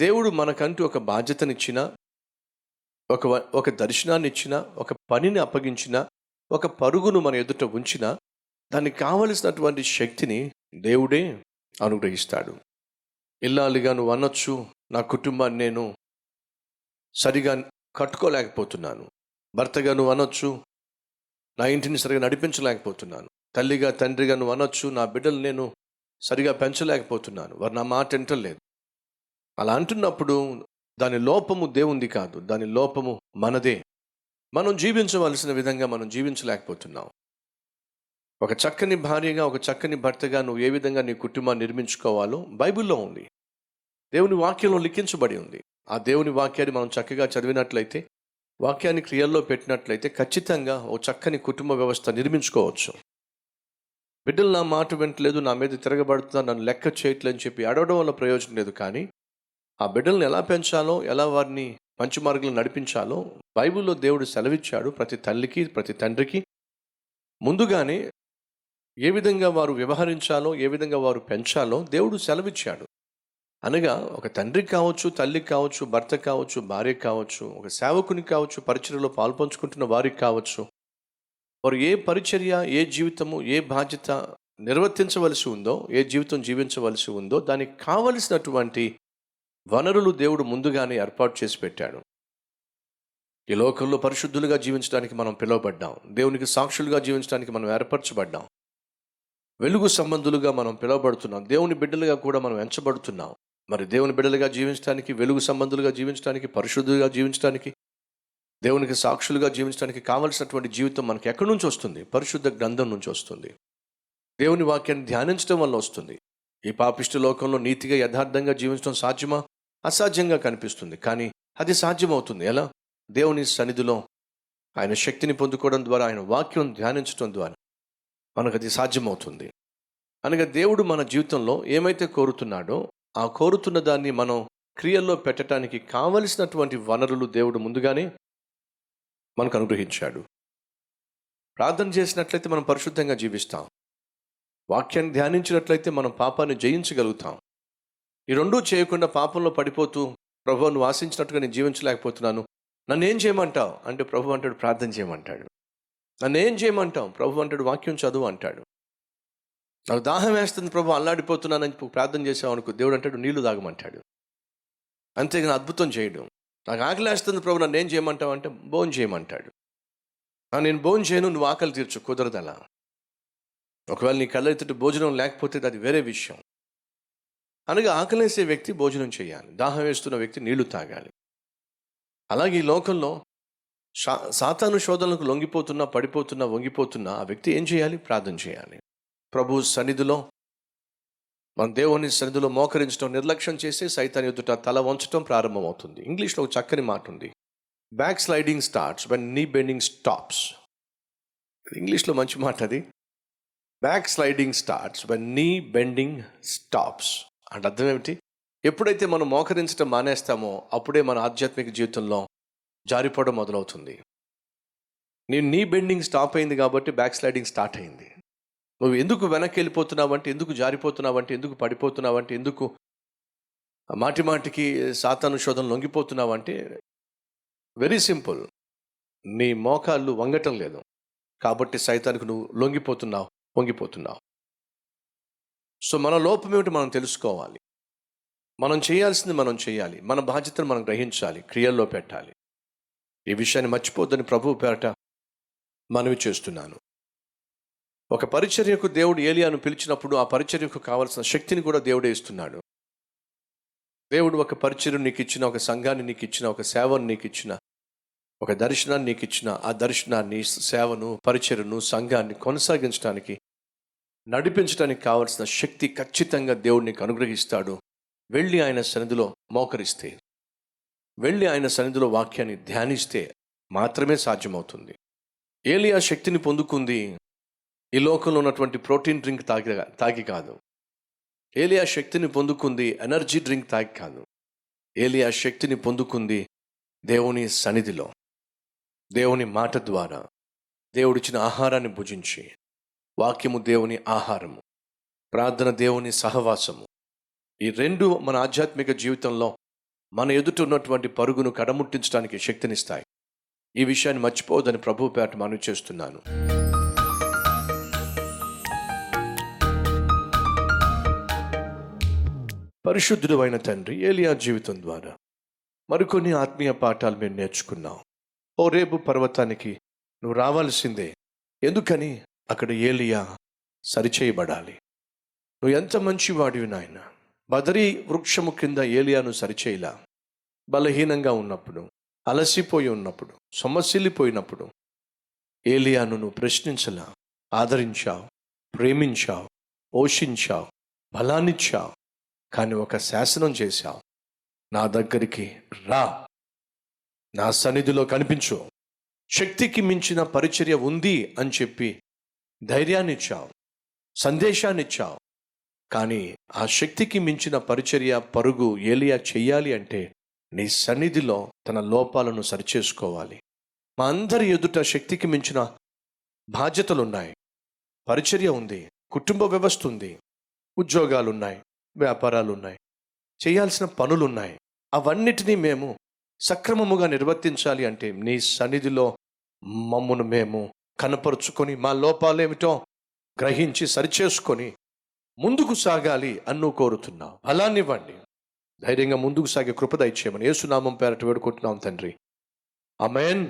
దేవుడు మనకంటూ ఒక బాధ్యతనిచ్చిన ఒక ఒక దర్శనాన్ని ఇచ్చిన ఒక పనిని అప్పగించిన ఒక పరుగును మన ఎదుట ఉంచిన దానికి కావలసినటువంటి శక్తిని దేవుడే అనుగ్రహిస్తాడు. ఇల్లాలిగా నువ్వు అనొచ్చు నా కుటుంబాన్ని నేను సరిగా కట్టుకోలేకపోతున్నాను. భర్తగా నువ్వు అనొచ్చు నా ఇంటిని సరిగా నడిపించలేకపోతున్నాను. తల్లిగా తండ్రిగా నువ్వు అనొచ్చు నా బిడ్డలు నేను సరిగా పెంచలేకపోతున్నాను. వారు నా మాట వింటలేదు. అలా అంటున్నప్పుడు దాని లోపము దేవుంది కాదు దాని లోపము మనదే. మనం జీవించవలసిన విధంగా మనం జీవించలేకపోతున్నాం. ఒక చక్కని భార్యగా ఒక చక్కని భర్తగా నువ్వు ఏ విధంగా నీ కుటుంబాన్ని నిర్మించుకోవాలో బైబిల్లో ఉంది. దేవుని వాక్యంలో లిఖించబడి ఉంది. ఆ దేవుని వాక్యాన్ని మనం చక్కగా చదివినట్లయితే వాక్యాన్ని క్రియల్లో పెట్టినట్లయితే ఖచ్చితంగా ఓ చక్కని కుటుంబ వ్యవస్థ నిర్మించుకోవచ్చు. బిడ్డలు నా మాట వింటలేదు నా మీద తిరగబడుతున్నా నన్ను లెక్క చేయట్లేదు అని చెప్పి అడవడం వల్ల ప్రయోజనం లేదు కానీ ఆ బిడ్డల్ని ఎలా పెంచాలో ఎలా వారిని మంచి మార్గంలో నడిపించాలో బైబిల్లో దేవుడు సెలవిచ్చాడు ప్రతి తల్లికి ప్రతి తండ్రికి. ముందుగానే ఏ విధంగా వారు వ్యవహరించాలో ఏ విధంగా వారు పెంచాలో దేవుడు సెలవిచ్చాడు. అనగా ఒక తండ్రికి కావచ్చు తల్లికి కావచ్చు భర్త కావచ్చు భార్య కావచ్చు ఒక సేవకునికి కావచ్చు పరిచర్యలో పాల్పంచుకుంటున్న వారికి కావచ్చు. వారు ఏ పరిచర్య ఏ జీవితము ఏ బాధ్యత నిర్వర్తించవలసి ఉందో ఏ జీవితం జీవించవలసి ఉందో దానికి కావలసినటువంటి వనరులు దేవుడు ముందుగానే ఏర్పాటు చేసి పెట్టాడు. ఈ లోకంలో పరిశుద్ధులుగా జీవించడానికి మనం పిలువబడ్డాం. దేవునికి సాక్షులుగా జీవించడానికి మనం ఏర్పరచబడ్డాం. వెలుగు సంబంధులుగా మనం పిలువబడుతున్నాం. దేవుని బిడ్డలుగా కూడా మనం ఎంచబడుతున్నాం. మరి దేవుని బిడ్డలుగా జీవించడానికి వెలుగు సంబంధులుగా జీవించడానికి పరిశుద్ధులుగా జీవించడానికి దేవునికి సాక్షులుగా జీవించడానికి కావలసినటువంటి జీవితం మనకి ఎక్కడి నుంచి వస్తుంది? పరిశుద్ధ గ్రంథం నుంచి వస్తుంది. దేవుని వాక్యాన్ని ధ్యానించడం వల్ల వస్తుంది. ఈ పాపిష్టి లోకంలో నీతిగా యథార్థంగా జీవించడం సాధ్యమా? అసాధ్యంగా కనిపిస్తుంది. కానీ అది సాధ్యమవుతుంది. ఎలా? దేవుని సన్నిధిలో ఆయన శక్తిని పొందుకోవడం ద్వారా ఆయన వాక్యం ధ్యానించడం ద్వారా మనకు అది సాధ్యమవుతుంది. అనగా దేవుడు మన జీవితంలో ఏమైతే కోరుతున్నాడో ఆ కోరుతున్న దాన్ని మనం క్రియల్లో పెట్టడానికి కావలసినటువంటి వనరులు దేవుడు ముందుగానే మనకు అనుగ్రహించాడు. ప్రార్థన చేసినట్లయితే మనం పరిశుద్ధంగా జీవిస్తాం. వాక్యాన్ని ధ్యానించినట్లయితే మనం పాపాన్ని జయించగలుగుతాం. ఈ రెండూ చేయకుండా పాపంలో పడిపోతూ ప్రభు నువ్వు ఆశించినట్టుగా నేను జీవించలేకపోతున్నాను. నన్ను ఏం చేయమంటావు? అంటే ప్రభు అంటాడు ప్రార్థన చేయమంటాడు. నన్ను ఏం చేయమంటావు? ప్రభు అంటాడు వాక్యం చదువు అంటాడు. నాకు దాహం వేస్తుంది ప్రభు అల్లాడిపోతున్నానని ప్రార్థన చేసావు అనుకో దేవుడు అంటాడు నీళ్ళు తాగమంటాడు. అంతేగాని అద్భుతం చేయడం. నాకు ఆకలి వేస్తుంది ప్రభు నన్ను ఏం చేయమంటావు? అంటే భోజనం చేయమంటాడు. నేను భోజనం చేయను నువ్వు ఆకలి తీర్చు కుదరదలా. ఒకవేళ నీ కళ్ళెత్తుటి భోజనం లేకపోతే అది వేరే విషయం. అనగా ఆకలేసే వ్యక్తి భోజనం చేయాలి. దాహం వేస్తున్న వ్యక్తి నీళ్ళు తాగాలి. అలాగే ఈ లోకంలో శా సాతాను శోధనలకు లొంగిపోతున్నా పడిపోతున్నా వంగిపోతున్నా ఆ వ్యక్తి ఏం చేయాలి? ప్రార్థన చేయాలి. ప్రభు సన్నిధిలో మన దేవుని సన్నిధిలో మోకరించడం నిర్లక్ష్యం చేసి సైతాన్ ఎదుట తల వంచడం ప్రారంభమవుతుంది. ఇంగ్లీష్లో ఒక చక్కని మాట ఉంది. Back sliding starts when knee bending stops ఇంగ్లీష్లో మంచి మాట అది. Back sliding starts when knee bending stops అంటే అర్థం ఏమిటి? ఎప్పుడైతే మనం మోకరించడం మానేస్తామో అప్పుడే మన ఆధ్యాత్మిక జీవితంలో జారిపోవడం మొదలవుతుంది. నీ నీ బెండింగ్ స్టాప్ అయింది కాబట్టి బ్యాక్ స్లైడింగ్ స్టార్ట్ అయింది. నువ్వు ఎందుకు వెనక్కి వెళ్ళిపోతున్నావంటే ఎందుకు జారిపోతున్నావంటే ఎందుకు పడిపోతున్నావంటే ఎందుకు మాటి మాటికి సాతాను శోధన లొంగిపోతున్నావంటే వెరీ సింపుల్. నీ మోకాళ్ళు వంగటం లేదు. కాబట్టి సైతానికి నువ్వు లొంగిపోతున్నావు వంగిపోతున్నావు సో మన లోపం ఏమిటి మనం తెలుసుకోవాలి. మనం చేయాల్సింది మనం చేయాలి. మన బాధ్యతను మనం గ్రహించాలి. క్రియల్లో పెట్టాలి. ఈ విషయాన్ని మర్చిపోద్దని ప్రభువు పేరట మనవి చేస్తున్నాను. ఒక పరిచర్యకు దేవుడు ఏలియాను పిలిచినప్పుడు ఆ పరిచర్యకు కావలసిన శక్తిని కూడా దేవుడే ఇస్తున్నాడు. దేవుడు ఒక పరిచర్య నీకు ఇచ్చిన ఒక సంఘాన్ని నీకు ఇచ్చిన ఒక సేవను నీకు ఇచ్చిన ఒక దర్శనాన్ని నీకు ఇచ్చిన ఆ దర్శనాన్ని సేవను పరిచర్యను సంఘాన్ని కొనసాగించడానికి నడిపించడానికి కావలసిన శక్తి ఖచ్చితంగా దేవుడు నీకు అనుగ్రహిస్తాడు. వెళ్ళి ఆయన సన్నిధిలో మోకరిస్తే వెళ్ళి ఆయన సన్నిధిలో వాక్యాన్ని ధ్యానిస్తే మాత్రమే సాధ్యమవుతుంది. ఏలియా శక్తిని పొందుకుంది. ఈ లోకంలో ఉన్నటువంటి ప్రోటీన్ డ్రింక్ తాగి తాగి కాదు. ఏలియా శక్తిని పొందుకుంది ఎనర్జీ డ్రింక్ తాగి కాదు. ఏలియా శక్తిని పొందుకుంది దేవుని సన్నిధిలో దేవుని మాట ద్వారా. దేవుడిచ్చిన ఆహారాన్ని భుజించి వాక్యము దేవుని ఆహారము ప్రార్థన దేవుని సహవాసము. ఈ రెండు మన ఆధ్యాత్మిక జీవితంలో మన ఎదుట ఉన్నటువంటి పరుగును కడముట్టించడానికి శక్తినిస్తాయి. ఈ విషయాన్ని మర్చిపోవద్దని ప్రభు పేట మనవి చేస్తున్నాను. పరిశుద్ధుడు అయిన తండ్రి ఏలియా జీవితం ద్వారా మరికొన్ని ఆత్మీయ పాఠాలు మేము నేర్చుకున్నాం. ఓ రేపు పర్వతానికి నువ్వు రావాల్సిందే. ఎందుకని? అక్కడ ఏలియా సరిచేయబడాలి. నువ్వు ఎంత మంచివాడివి నాయన? బదరీ వృక్షము కింద ఏలియాను సరిచేయలా? బలహీనంగా ఉన్నప్పుడు అలసిపోయి ఉన్నప్పుడు సొమ్మసిల్లిపోయినప్పుడు ఏలియాను నువ్వు ప్రశ్నించలా? ఆదరించావు ప్రేమించావు పోషించావు బలాన్నిచ్చావు కానీ ఒక శాసనం చేశావు. నా దగ్గరికి రా. నా సన్నిధిలో కనిపించు. శక్తికి మించిన పరిచర్య ఉంది అని చెప్పి ధైర్యాన్ని ఇచ్చావు సందేశాన్ని ఇచ్చావు కానీ ఆ శక్తికి మించిన పరిచర్య పరుగు ఏలియా చెయ్యాలి అంటే నీ సన్నిధిలో తన లోపాలను సరిచేసుకోవాలి. మా అందరి ఎదుట శక్తికి మించిన బాధ్యతలున్నాయి. పరిచర్య ఉంది కుటుంబ వ్యవస్థ ఉంది ఉద్యోగాలున్నాయి వ్యాపారాలున్నాయి చేయాల్సిన పనులున్నాయి. అవన్నిటినీ మేము సక్రమముగా నిర్వర్తించాలి అంటే నీ సన్నిధిలో మమ్మును మేము కనపరుచుకొని మా లోపాలేమిటో గ్రహించి సరిచేసుకొని ముందుకు సాగాలి అన్ను కోరుతున్నాం. బలాన్నివ్వండి. ధైర్యంగా ముందుకు సాగే కృపద ఇచ్చేయమని యేసునామం పేరట వేడుకుంటున్నాం తండ్రి. అమెన్